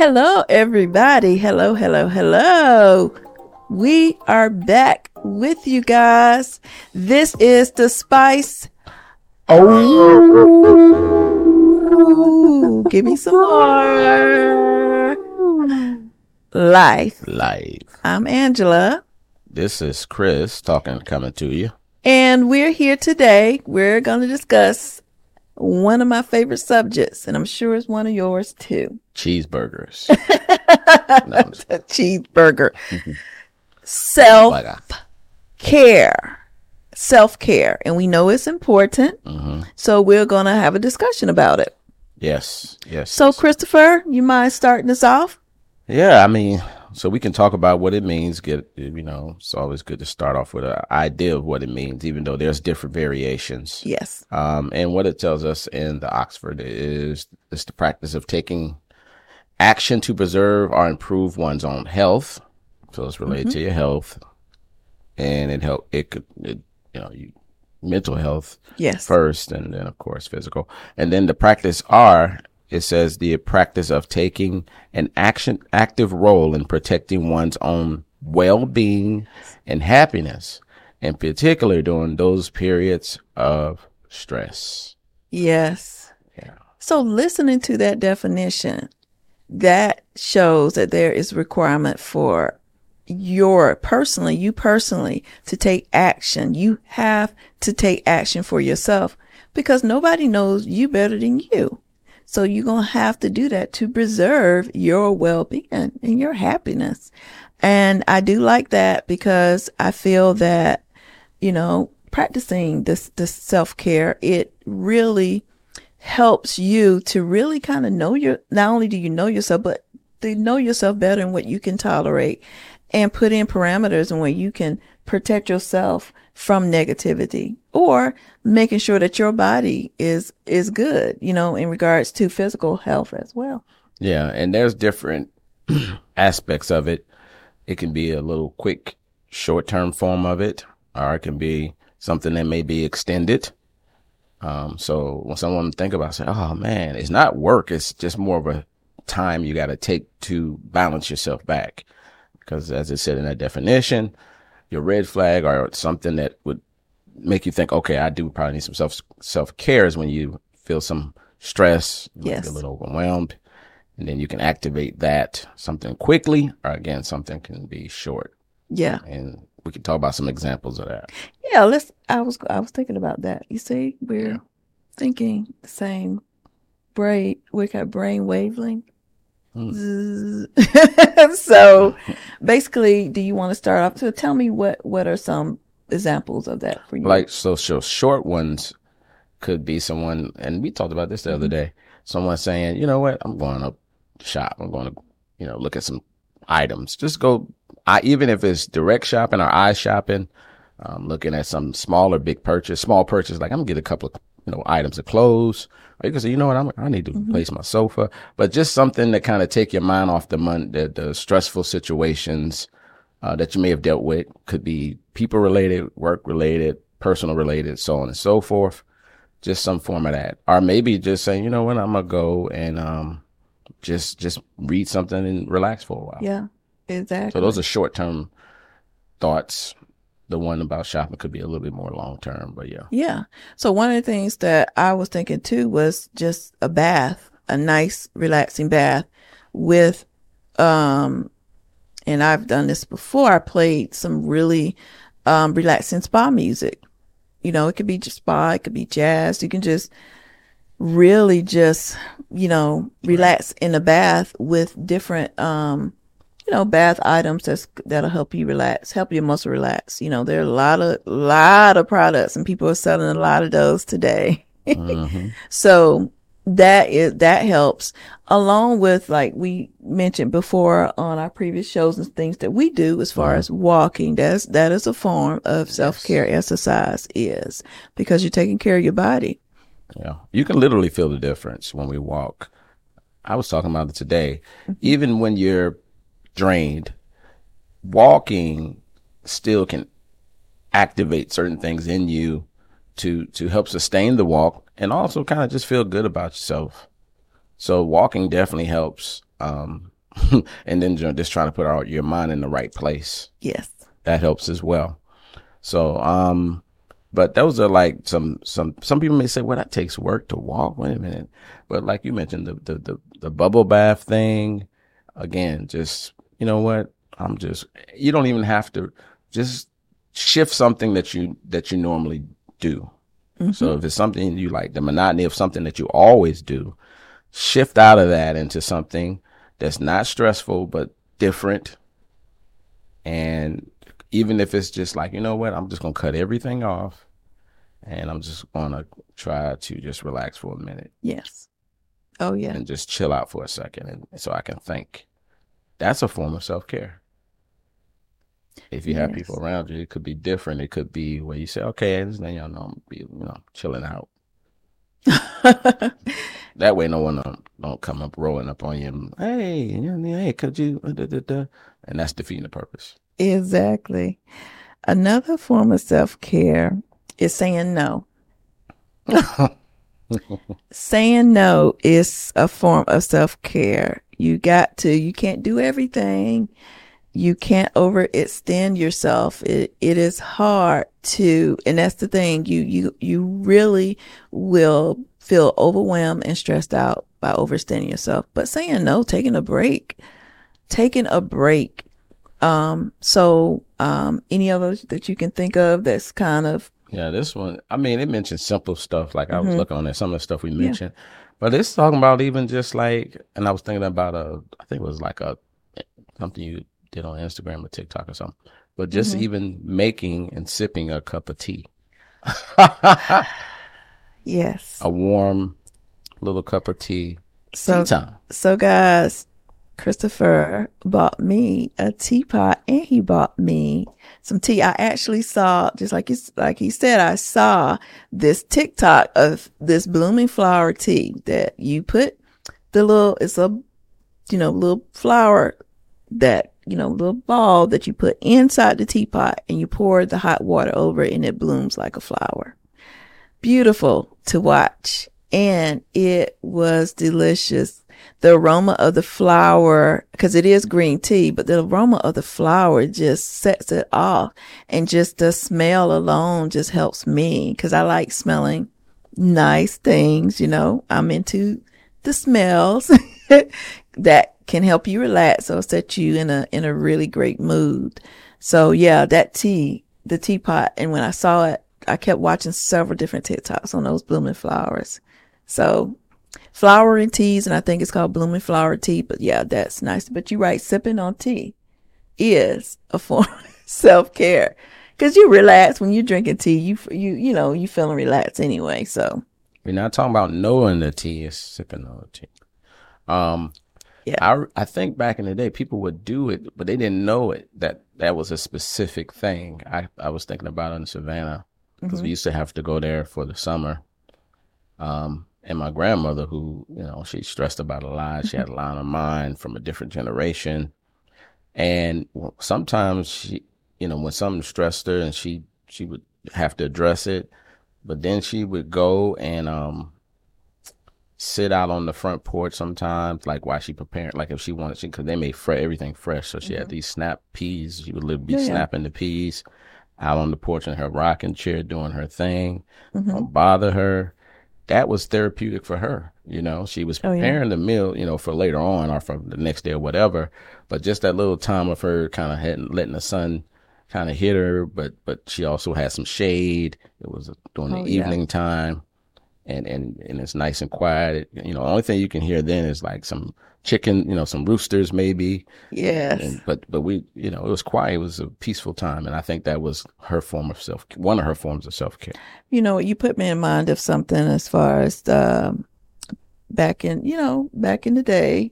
Hello, everybody. Hello, hello, hello. We are back with you guys. This is the Spice. Oh, give me some more. Life. Life. I'm Angela, This is Chris talking, coming to you. and we're here today. We're going to discuss one of my favorite subjects, and I'm sure it's one of yours too. Cheeseburgers. No, I'm just- A cheeseburger. Mm-hmm. Self care. Self care. And we know it's important. Mm-hmm. So we're going to have a discussion about it. yes, yes. So, yes. Christopher, you mind starting us off? yeah, I mean, so we can talk about what it means. Get you know, it's always good to start off with an idea of what it means, even though there's different variations. Yes. Um, and what it tells us in the Oxford is it's the practice of taking action to preserve or improve one's own health. So it's related to your health, and it help it could it, you know you mental health Yes. first, and then of course physical, and then the practice R. It says the practice of taking an action active role in protecting one's own well-being and happiness, in particular during those periods of stress. Yes. Yeah. So, listening to that definition, that shows that there is requirement for your personally, you personally, to take action. You have to take action for yourself because nobody knows you better than you. So you're going to have to do that to preserve your well-being and your happiness. And I do like that because I feel that, you know, practicing this, this self-care, it really helps you to really kind of know your, not only do you know yourself, but to know yourself better and what you can tolerate and put in parameters and where you can protect yourself from negativity or making sure that your body is, is good, you know, in regards to physical health as well. Yeah, and there's different aspects of it. It can be a little quick, short term form of it, or it can be something that may be extended. Um, so when someone think about, say, "Oh man, it's not work; it's just more of a time you got to take to balance yourself back." Because as it said in that definition, your red flag or something that would make you think, "Okay, I do probably need some self self care," is when you feel some stress, Yes. a little overwhelmed, and then you can activate that something quickly, or again, something can be short. Yeah. And we can talk about some examples of that. Yeah. Let's, I was, I was thinking about that. You see, we're Yeah. thinking the same brain, we got brain wavelength. Zzz. so basically, do you want to start off? So tell me what, what are some examples of that for you? Like so, so short ones could be someone, and we talked about this the other day. Someone saying, you know what, I'm going to shop. I'm going to, you know, look at some items. Just go. I even if it's direct shopping or eye shopping, um, looking at some small or big purchase, small purchase. Like I'm gonna get a couple of you know items of clothes. You can say, you know what, I'm, I need to replace my sofa. But just something to kind of take your mind off the mon- the, the stressful situations uh, that you may have dealt with. Could be people related, work related, personal related, so on and so forth. Just some form of that, or maybe just saying, you know what, I'm gonna go and um, just just read something and relax for a while. yeah, exactly. So those are short term thoughts. The one about shopping could be a little bit more long term, but yeah. Yeah. So one of the things that I was thinking too was just a bath, a nice relaxing bath with, um, and I've done this before. I played some really, um, relaxing spa music. You know, it could be just spa, it could be jazz. You can just really just, you know, relax in a bath with different, um, you know, bath items that's, that'll help you relax, help your muscle relax. You know, there are a lot of, lot of products and people are selling a lot of those today. Mhm. So that is, that helps along with like we mentioned before on our previous shows and things that we do as far as walking. That's, that is a form of self care exercise is because you're taking care of your body. Yeah. You can literally feel the difference when we walk. I was talking about it today. Even when you're drained, walking still can activate certain things in you to to help sustain the walk and also kind of just feel good about yourself. So walking definitely helps um and then ju- just trying to put our, your mind in the right place. Yes. That helps as well. So, um, but those are like some some some people may say, well, that takes work to walk. Wait a minute, but like you mentioned, the the the, the bubble bath thing, again, just you know what? I'm just you don't even have to just shift something that you that you normally do. So mm-hmm. if it's something you like, the monotony of something that you always do, shift out of that into something that's not stressful but different. And even if it's just like, you know what, I'm just gonna cut everything off and I'm just gonna try to just relax for a minute Yes. Oh yeah. and just chill out for a second and so I can think. That's a form of self care. If you have people around you, it could be different. It could be where you say, Okay, this then y'all know I'm be you know, chilling out. That way no one don't, don't come up rolling up on you and, hey, hey, could you uh, da, da, da. and that's defeating the purpose. exactly. Another form of self care is saying no. saying no is a form of self care. You got to, you can't do everything. You can't overextend yourself. It, it is hard to, and that's the thing. You, you, you really will feel overwhelmed and stressed out by overextending yourself. But saying no, taking a break, taking a break. Um, so, um, any others that you can think of that's kind of, Yeah, this one. I mean, it mentioned simple stuff. Like I was looking on there, some of the stuff we mentioned, but it's talking about even just like, and I was thinking about a, I think it was like a something you did on Instagram or TikTok or something. But just mm-hmm. even making and sipping a cup of tea, yes. a warm little cup of tea, So, tea time. so guys, Christopher bought me a teapot and he bought me some tea. I actually saw, just like he, like he said, I saw this TikTok of this blooming flower tea that you put the little, it's a, you know, little flower that, you know, little ball that you put inside the teapot and you pour the hot water over it and it blooms like a flower. Beautiful to watch. And it was delicious. The aroma of the flower, because it is green tea, but the aroma of the flower just sets it off. And just the smell alone just helps me because I like smelling nice things, you know. I'm into the smells that can help you relax or set you in a in a really great mood. So yeah, that tea, the teapot, and when I saw it, I kept watching several different TikToks on those blooming flowers. So flowering teas, and I think it's called blooming flower tea. But yeah, that's nice. But you're right, sipping on tea is a form of self care because you relax when you're drinking tea. You you you know you feeling relaxed anyway. So We're not talking about knowing the tea, it's sipping on the tea. Um, Yeah. I, I think back in the day, people would do it, but they didn't know it, that that was a specific thing. I, I was thinking about in Savannah because we used to have to go there for the summer. Um, and my grandmother, who, you know, she stressed about a lot. She had a lot on her mind from a different generation. And sometimes she, you know, when something stressed her and she, she would have to address it, but then she would go and, um, sit out on the front porch sometimes, like while she preparing, like if she wanted she because they made fre- everything fresh. So she had these snap peas. She would literally be Yeah, yeah. snapping the peas out on the porch in her rocking chair doing her thing. Don't bother her. That was therapeutic for her. You know, she was Oh, yeah. preparing the meal, you know, for later on or for the next day or whatever. But just that little time of her kind of letting the sun kind of hit her, but but she also had some shade. It was during the Oh, yeah. evening time and and and it's nice and quiet. It- you know, the only thing you can hear then is like some chicken, you know, some roosters maybe. yes, And, but but we, you know, it was quiet. It was a peaceful time, and I think that was her form of self, one of her forms of self care. you know, you put me in mind of something as far as um, back in, you know, back in the day,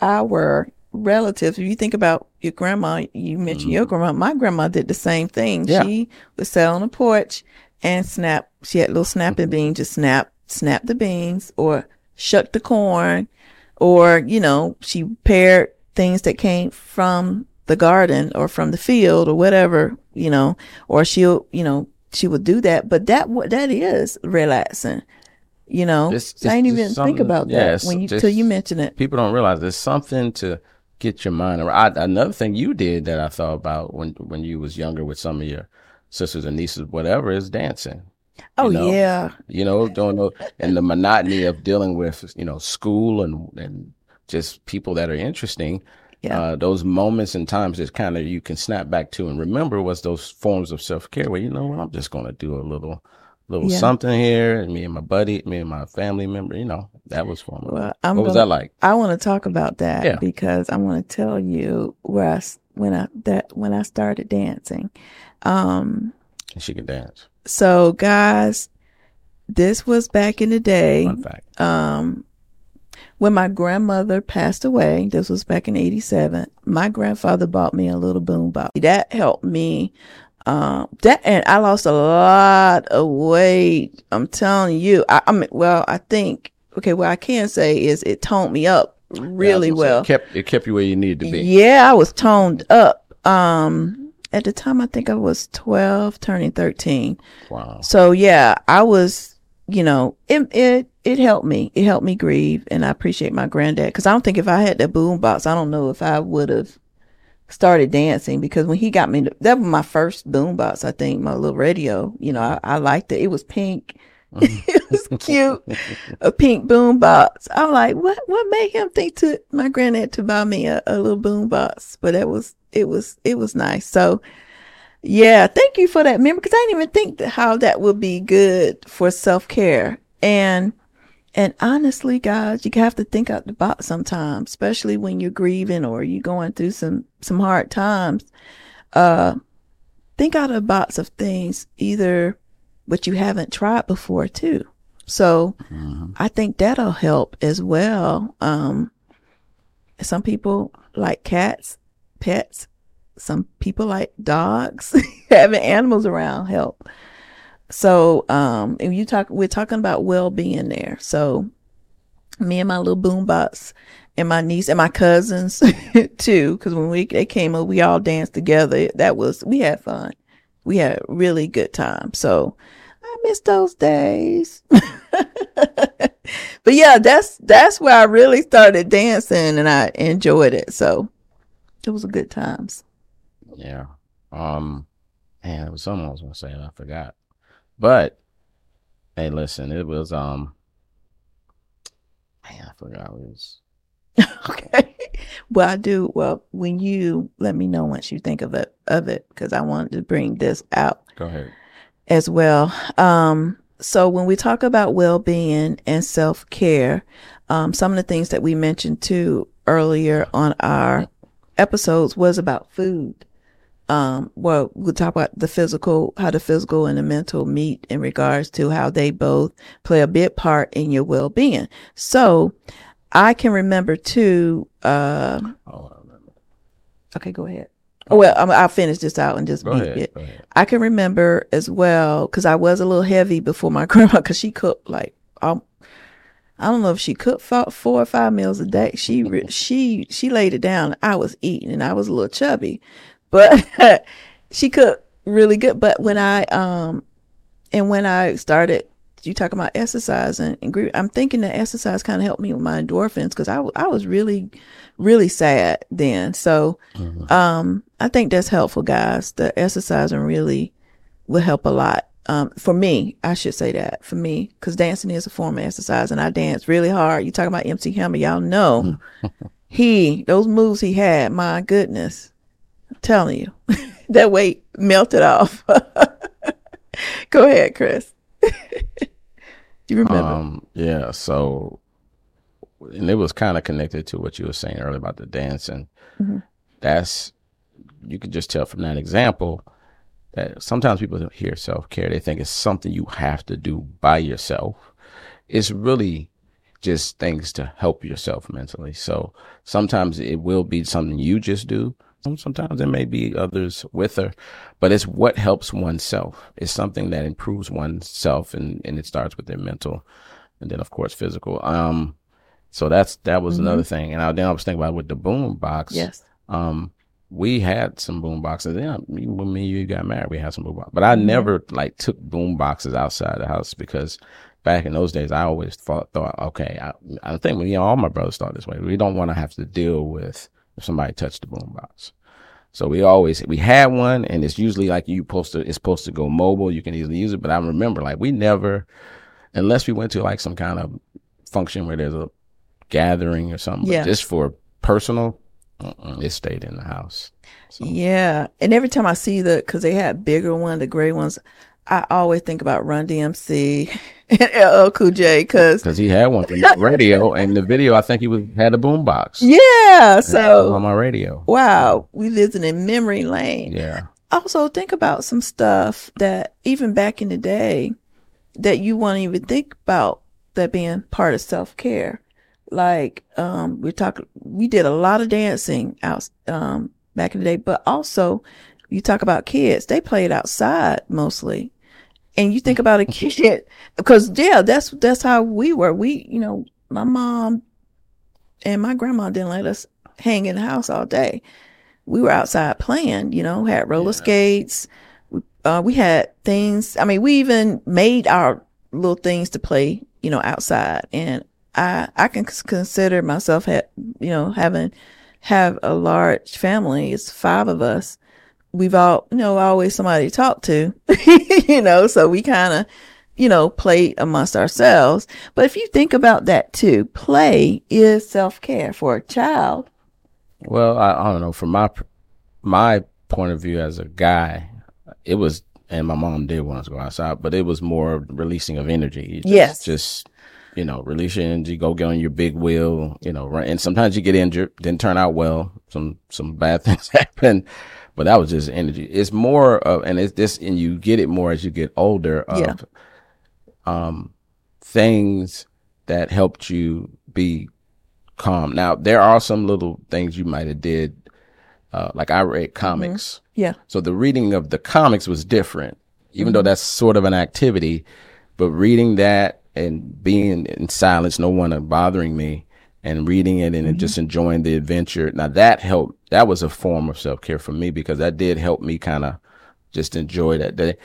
our relatives. If you think about your grandma, you mentioned your grandma. My grandma did the same thing. Yeah. She would sit on the porch and snap. She had little snapping beans. Just snap, snap the beans, or shuck the corn, or you know, she paired things that came from the garden or from the field or whatever, you know, or she'll, you know, she would do that. But that what that is relaxing. You know, It's- I didn't even think about yeah, that when you just- till you mention it. people don't realize there's something to get your mind around. I, another thing you did that I thought about when when you was younger with some of your sisters and nieces, whatever, is dancing. Oh know, yeah, You know, doing those, and the monotony of dealing with you know school and and just people that are interesting. Yeah. Uh, those moments and times that kind of you can snap back to and remember was those forms of self care where you know what I'm just going to do a little little Yeah. something here and me and my buddy, me and my family member, you know, that was fun. Well, I'm what was gonna- that like? I want to talk about that Yeah. because I want to tell you where I when I that when I started dancing. Um, And she can dance. so guys, this was back in the day. Fun fact. um, when my grandmother passed away, this was back in 87, my grandfather bought me a little boombox. That helped me. Um, that, and I lost a lot of weight. I'm telling you, I, I mean, well, I think, okay, what I can say is it toned me up really Yeah, say, well. It kept it kept you where you needed to be. Yeah, I was toned up. Um, at the time, I think I was 12, turning 13. Wow. So yeah, I was, you know, it it it helped me. It helped me grieve, and I appreciate my granddad because I don't think if I had that boom box, I don't know if I would have started dancing because when he got me, that was my first boom box. I think my little radio. You know, I, I liked it. It was pink. Mm-hmm. it was cute, a pink boom box. I'm like, what? What made him think to my granddad to buy me a, a little boom box? But that was it was it was nice. So yeah, thank you for that memory because I didn't even think that how that would be good for self care. And and honestly, guys, you have to think out the box sometimes, especially when you're grieving or you're going through some some hard times. Uh, think out of the box of things, either what you haven't tried before too. So I think that'll help as well. Um, some people like cats, pets. Some people like dogs. Having animals around help. So, um, and you talk, we're talking about well being there. So, me and my little boombox and my niece and my cousins too, because when we they came up, we all danced together. That was we had fun. We had a really good time. So, I miss those days. but yeah, that's that's where I really started dancing and I enjoyed it. So, it was a good times. Yeah. Um, man, there was something I was gonna say and I forgot. But hey, listen, it was um, man, I forgot what it was. okay. Well, I do. Well, when you let me know once you think of it, of it, because I wanted to bring this out Go ahead. as well. Um, so when we talk about well-being and self-care, um, some of the things that we mentioned too earlier on our episodes was about food. Um, well, we'll talk about the physical, how the physical and the mental meet in regards to how they both play a big part in your well-being. So I can remember too, uh, Oh, I remember. okay, go ahead. Oh, well, I'm, I'll finish this out and just Go ahead. it. Go ahead. I can remember as well because I was a little heavy before my grandma because she cooked like um, I don't know if she cooked four, four or five meals a day. She she she laid it down. I was eating and I was a little chubby, but she cooked really good. But when I um and when I started, you talking about exercising and gre- I'm thinking that exercise kind of helped me with my endorphins because I I was really really sad then. So um I think that's helpful, guys. The exercising really will help a lot. Um, for me, I should say that for me, because dancing is a form of exercise, and I dance really hard. You talking about MC Hammer? Y'all know he those moves he had. My goodness, I'm telling you, that weight melted off. Go ahead, Chris. you remember? Um, yeah. So, and it was kind of connected to what you were saying earlier about the dancing. Mm-hmm. That's you could just tell from that example that sometimes people don't hear self care. They think it's something you have to do by yourself. It's really just things to help yourself mentally. So sometimes it will be something you just do. Sometimes it may be others with her, but it's what helps oneself. It's something that improves oneself and, and it starts with their mental and then of course physical. Um, so that's, that was another thing. And I, then I was thinking about with the boom box. yes. Um, we had some boom boxes. Yeah, even when me and you got married, we had some boom boxes. But I Mm-hmm. never like took boom boxes outside the house because back in those days, I always thought, thought okay, I, I think you know, all my brothers thought this way. We don't want to have to deal with if somebody touched the boombox. So we always we had one, and it's usually like you supposed to it's supposed to go mobile. You can easily use it, but I remember like we never, unless we went to like some kind of function where there's a gathering or something, Yeah. just for personal, uh-uh, it stayed in the house. So, Yeah. And every time I see the, cause they had bigger one, the gray ones, I always think about Run DMC and LL Cool J. Cause because he had one for the radio, and the video I think he was had a boombox. yeah. So on my radio. wow, we lived in memory lane. Yeah. Also think about some stuff that even back in the day that you won't even think about that being part of self care. Like, um, we talk, we did a lot of dancing out, um, back in the day, but also you talk about kids, they played outside mostly. And you think about a kid, because yeah, that's, that's how we were. We, you know, my mom and my grandma didn't let us hang in the house all day. We were outside playing, you know, had roller skates. We, uh, we had things. I mean, we even made our little things to play, you know, outside. And I, I can consider myself, ha- you know, having, have a large family. It's five of us. We've all, you know, always somebody to talk to, you know, so we kind of, you know, play amongst ourselves. But if you think about that too, play is self care for a child. Well, I, I don't know. From my my point of view as a guy, it was, and my mom did want us to go outside, but it was more releasing of energy. Just, Yes. Just you know, release your energy, go get on your big wheel. You know, run, and sometimes you get injured, didn't turn out well. Some some bad things happen, but that was just energy. It's more of, and it's this, and you get it more as you get older. Of, Yeah. um, things that helped you be calm. Now there are some little things you might have did. Uh, like I read comics, Yeah. so the reading of the comics was different, even though that's sort of an activity. But reading that and being in silence, no one bothering me, and reading it and mm-hmm. just enjoying the adventure. Now that helped. That was a form of self care for me because that did help me kind of just enjoy that day.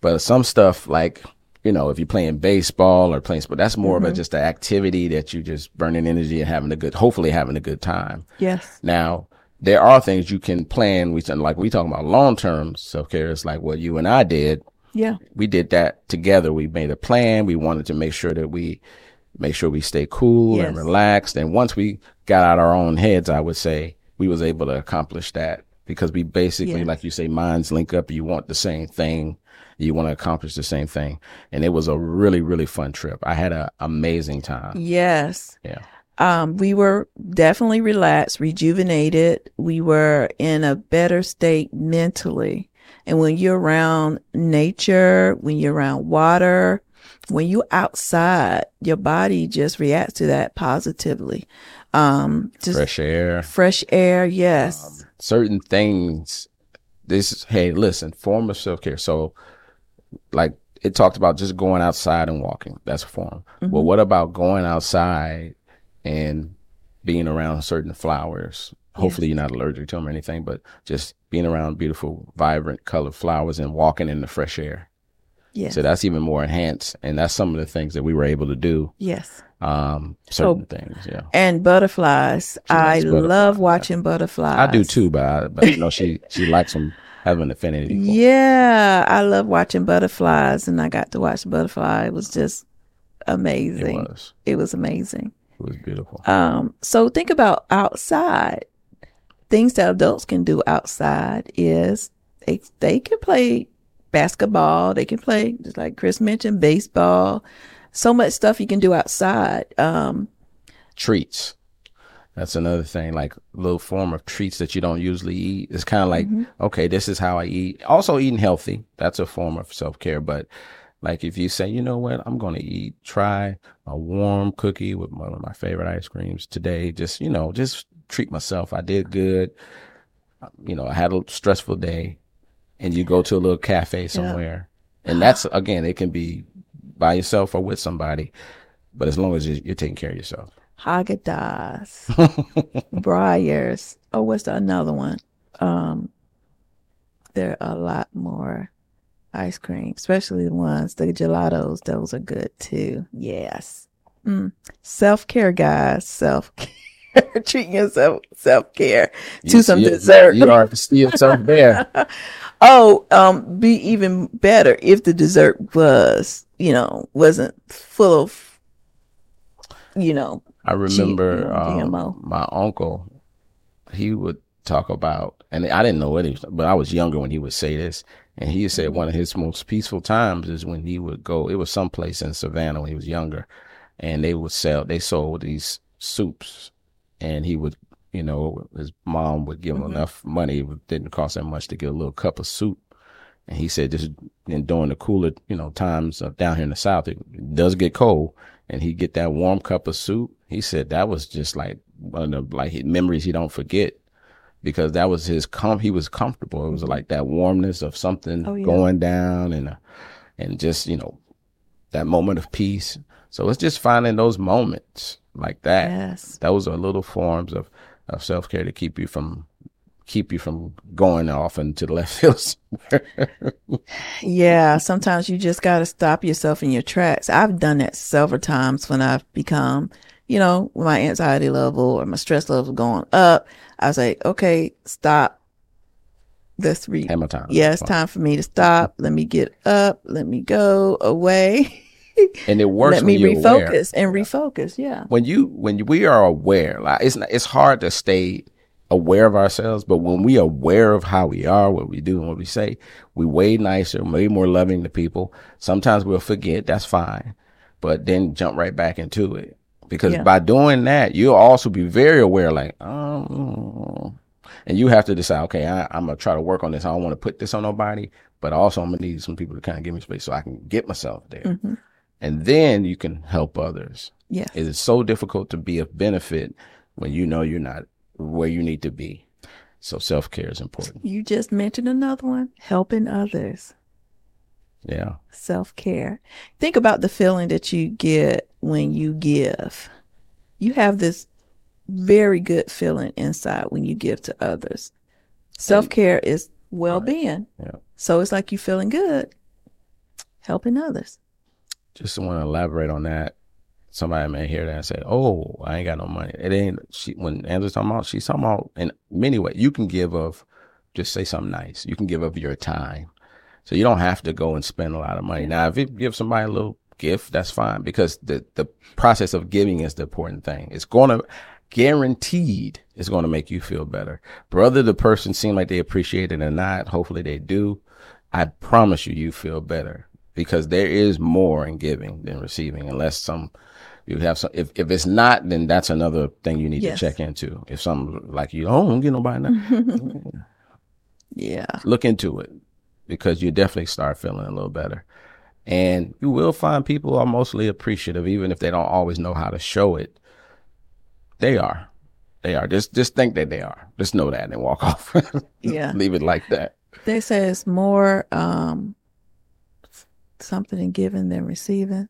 But some stuff like you know, if you're playing baseball or playing sport, that's more of a mm-hmm. just an activity that you just burning energy and having a good, hopefully having a good time. Yes. Now, there are things you can plan. We like we talking about long term self care. It's like what you and I did. Yeah. We did that together. We made a plan. We wanted to make sure that we make sure we stay cool and relaxed. And once we got out our own heads, I would say we was able to accomplish that because we basically, Yes. like you say, minds link up. You want the same thing. You want to accomplish the same thing. And it was a really, really fun trip. I had an amazing time. Yes. Yeah. Um, we were definitely relaxed, rejuvenated. We were in a better state mentally. And when you're around nature, when you're around water, when you're outside, your body just reacts to that positively. Um, just fresh, air, Fresh air. Yes. certain things this hey listen form of self-care so like it talked about just going outside and walking that's a form well what about going outside and being around certain flowers hopefully you're not allergic to them or anything but just being around beautiful vibrant colored flowers and walking in the fresh air yes. so that's even more enhanced and that's some of the things that we were able to do yes. um certain things yeah And butterflies. I butterflies, love watching butterflies. i do too but, I, but you know she she likes them have an affinity. Yeah, I love watching butterflies, and I got to watch butterfly. It was just amazing. it was It was amazing. it was beautiful Um, so think about outside. Things that adults can do outside is they they can play basketball. They can play just like Chris mentioned, baseball. So much stuff you can do outside. Um, treats. That's another thing, like little form of treats that you don't usually eat. It's kind of like, okay, this is how I eat. Also, eating healthy. That's a form of self care. But like if you say, you know what, I'm going to eat, try a warm cookie with one of my favorite ice creams today. Just, you know, just treat myself. I did good. You know, I had a stressful day and you go to a little cafe somewhere. And that's, again, it can be by yourself or with somebody. But as long as you- you're taking care of yourself. Haagen-Dazs, Breyers. Oh, what's the another one? Um, there are a lot more. ice cream, especially the ones, the gelatos. Those are good too. Yes. Mm. Self care, guys. Self care. Treating yourself self care to some you- dessert. You are see yourself there. oh, um, be even better if the dessert was, you know, wasn't full of, you know, I remember um, my uncle. He would talk about, and I didn't know what he was, but I was younger when he would say this. And he said one of his most peaceful times is when he would go. It was someplace in Savannah when he was younger, and they would sell. They sold these soups, and he would, you know, his mom would give him Mhm. enough money. It didn't cost him much to get a little cup of soup. And he said, just and during the cooler, you know, times of down here in the south, it does get cold, and he get that warm cup of soup. He said that was just like one of the like his memories he don't forget because that was his com. He was comfortable. It was like that warmness of something Oh, yeah. going down, and uh, and just you know that moment of peace. So it's just finding those moments like that. yes. Those are little forms of of self care to keep you from keep you from going off into the left field. somewhere. Yeah, sometimes you just got to stop yourself in your tracks. I've done that several times when I've become, you know, my anxiety level or my stress level going up. I was like, okay, stop. Let's read. Hammer time. Yeah, it's time for me to stop. Let me get up. Let me go away. and it works. Let me you're aware. refocus and refocus. Yeah. when you when we are aware like it's not, it's hard to stay aware of ourselves but when we are aware of how we are what we do and what we say we way nicer way more loving to people sometimes we'll forget that's fine but then jump right back into it because Yeah. by doing that you'll also be very aware like oh and you have to decide okay I, i'm gonna try to work on this i don't want to put this on nobody but also i'm gonna need some people to kind of give me space so i can get myself there hmm and then you can help others Yes. it is so difficult to be of benefit when you know you're not where you need to be. So self care is important. You just mentioned another one helping others. Yeah. self care. Think about the feeling that you get when you give. You have this very good feeling inside when you give to others. Self care is well being. Yeah. So it's like you feeling good, helping others. Just want to elaborate on that. Somebody may hear that and say, "Oh, I ain't got no money." It ain't. She when Angela's talking about, she's talking about in many ways. You can give of, just say something nice. You can give of your time, so you don't have to go and spend a lot of money. Now, if you give somebody a little gift, that's fine because the the process of giving is the important thing. It's going to guaranteed it's going to make you feel better. brother. the person seem like they appreciate it or not, hopefully they do. I promise you, you feel better because there is more in giving than receiving, unless some you have some. If if it's not, then that's another thing you need Yes. to check into. If something like you, oh, don't get nobody nothing. Yeah. look into it because you definitely start feeling a little better. And you will find people are mostly appreciative, even if they don't always know how to show it. They are. They are. Just just think that they are. Just know that and walk off. Yeah. Leave it like that. They say it's more um something in giving than receiving.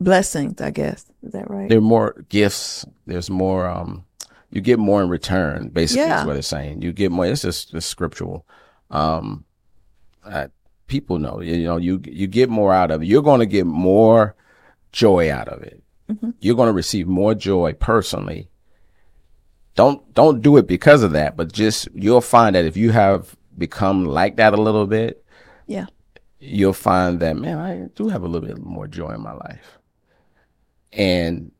Blessings, I guess. Is that right? There are more gifts. There's more um you get more in return, basically Yeah. is what it's saying. You get more it's just it's scriptural. Um uh, people know, you know, you you get more out of it. You're gonna get more joy out of it. Mhm. You're gonna receive more joy personally. Don't don't do it because of that, but just you'll find that if you have become like that a little bit, Yeah. You'll find that man, I do have a little bit more joy in my life. And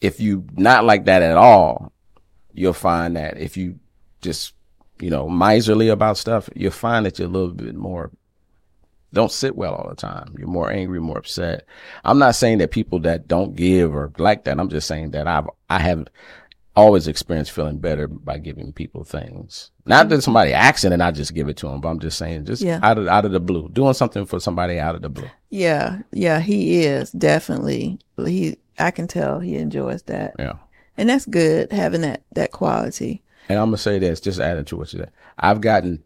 if you not like that at all, you'll find that if you just, you know, miserly about stuff, you'll find that you're a little bit more don't sit well all the time. You're more angry, more upset. I'm not saying that people that don't give or like that. I'm just saying that I've I have always experience feeling better by giving people things. Not that somebody asks it and I just give it to them, but I'm just saying just Yeah. out of out of the blue, doing something for somebody out of the blue. Yeah. Yeah, he is definitely. He I can tell he enjoys that. Yeah. And that's good having that that quality. And I'm gonna say this, just adding to what you said. I've gotten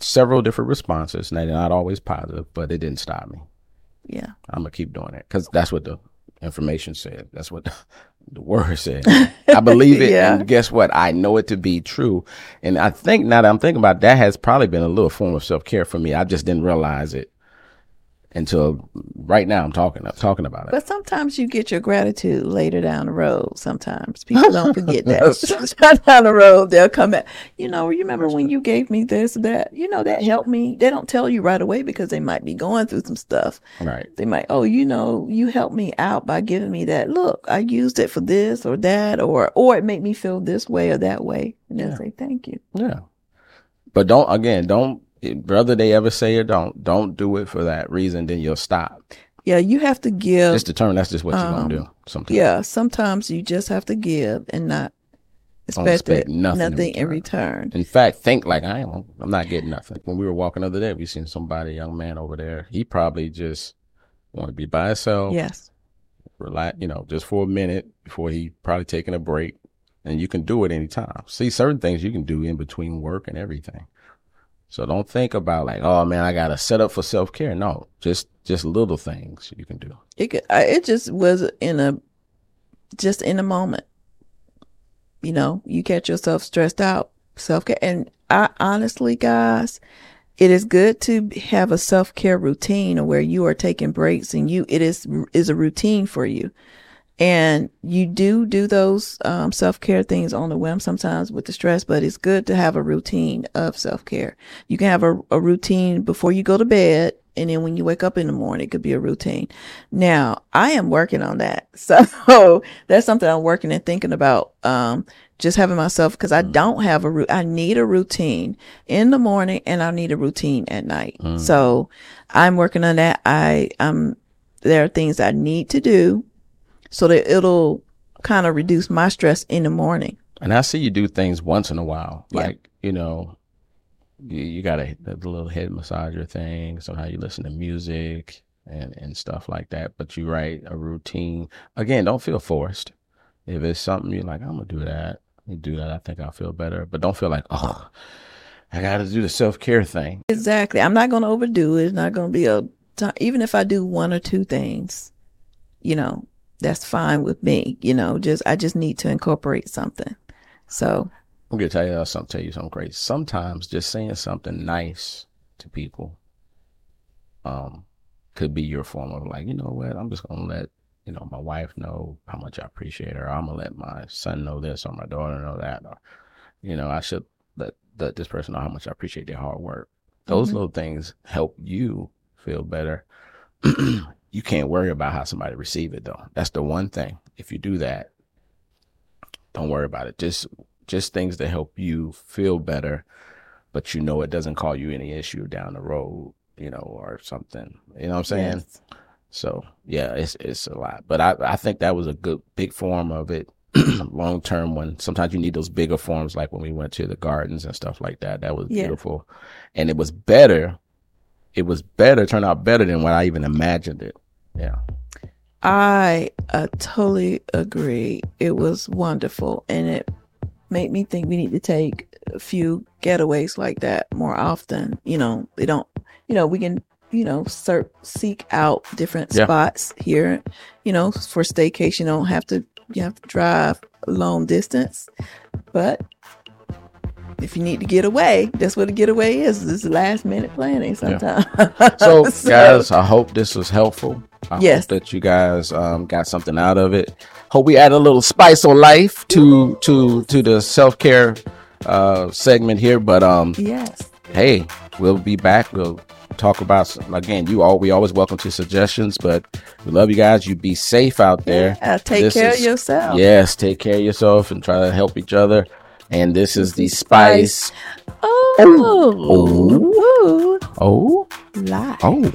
several different responses, and they're not always positive, but it didn't stop me. Yeah. I'm gonna keep doing it because that's what the information said. That's what the, the word said. I believe it. Yeah. And guess what? I know it to be true. And I think now that I'm thinking about it, that has probably been a little form of self care for me. I just didn't realize it until right now I'm talking talking about it. But sometimes you get your gratitude later down the road. Sometimes people don't forget that. down the road, they'll come back. You know, you remember when you gave me this, that? You know, that helped me. They don't tell you right away because they might be going through some stuff. right. They might, oh, you know, you helped me out by giving me that. Look, I used it for this or that, or or it made me feel this way or that way, and they'll Yeah. say thank you. Yeah. But don't again, don't whether they ever say it, don't don't do it for that reason, then you'll stop. Yeah, you have to give. Just determine that's just what you're Um, gonna do. Sometimes. yeah, sometimes you just have to give and not expect, expect it- nothing in nothing in return. In fact, think like I am. I'm not getting nothing. When we were walking the other day, we seen somebody, young man over there. He probably just wanted to be by himself, Yes. relax, you know, just for a minute before he probably taking a break. And you can do it anytime. See, certain things you can do in between work and everything. So don't think about like, oh man, I got to set up for self care. No, just just little things you can do. It could, it just was in a just in a moment. You know, you catch yourself stressed out, self care, and I honestly, guys, it is good to have a self care routine where you are taking breaks and you it is is a routine for you. And you do do those um, self care things on the whim sometimes with the stress, but it's good to have a routine of self care. You can have a, a routine before you go to bed, and then when you wake up in the morning, it could be a routine. Now, I am working on that. So that's something I'm working and thinking about. Um, just having myself, because I don't have a route. I need a routine in the morning and I need a routine at night. So I'm working on that. I, um, there are things I need to do so that it'll kind of reduce my stress in the morning. And I see you do things once in a while, Yeah. like you know, you, you got a, little head massager thing. Somehow you listen to music and and stuff like that. But you write a routine. Again, don't feel forced. If it's something you're like, I'm gonna do that. You do that. I think I'll feel better. But don't feel like, oh, I got to do the self care thing. Exactly. I'm not going to overdo it. It's not going to be a time. Even if I do one or two things, you know, that's fine with me. You know, just, I just need to incorporate something. So I'm gonna tell you something. Tell you something crazy. Sometimes just saying something nice to people, um, could be your form of like, you know what? I'm just gonna let you know my wife know how much I appreciate her. I'm gonna let my son know this or my daughter know that, or you know, I should let let this person know how much I appreciate their hard work. Those Mhm. little things help you feel better. you can't worry about how somebody receive it though. That's the one thing. If you do that, don't worry about it. Just just things that help you feel better, but you know it doesn't call you any issue down the road, you know, or something. You know what I'm saying? yes. So yeah, it's it's a lot. But I I think that was a good big form of it. Long term one. Sometimes you need those bigger forms like when we went to the gardens and stuff like that. That was Yeah. beautiful. And it was better. It was better, turned out better than what I even imagined it. Yeah. I uh, totally agree. It was wonderful, and it made me think we need to take a few getaways like that more often. You know, they don't. You know, we can. You know, ser- seek out different Yeah. spots here. You know, for staycation, you don't have to. You have to drive long distance, but if you need to get away, that's what a getaway is. This is last minute planning sometimes. So, guys, I hope this was helpful. I Yes. hope that you guys um, got something out of it. Hope we add a little spice on life to to to the self care uh, segment here. But um, yes. hey, we'll be back. We'll talk about some- again. You all we always welcome to suggestions, but we love you guys. You be safe out there. Yeah, take This care is- of yourself. Yes, take care of yourself and try to help each other. And this is the spice. Oh, Oh. Ooh. Oh, live. oh.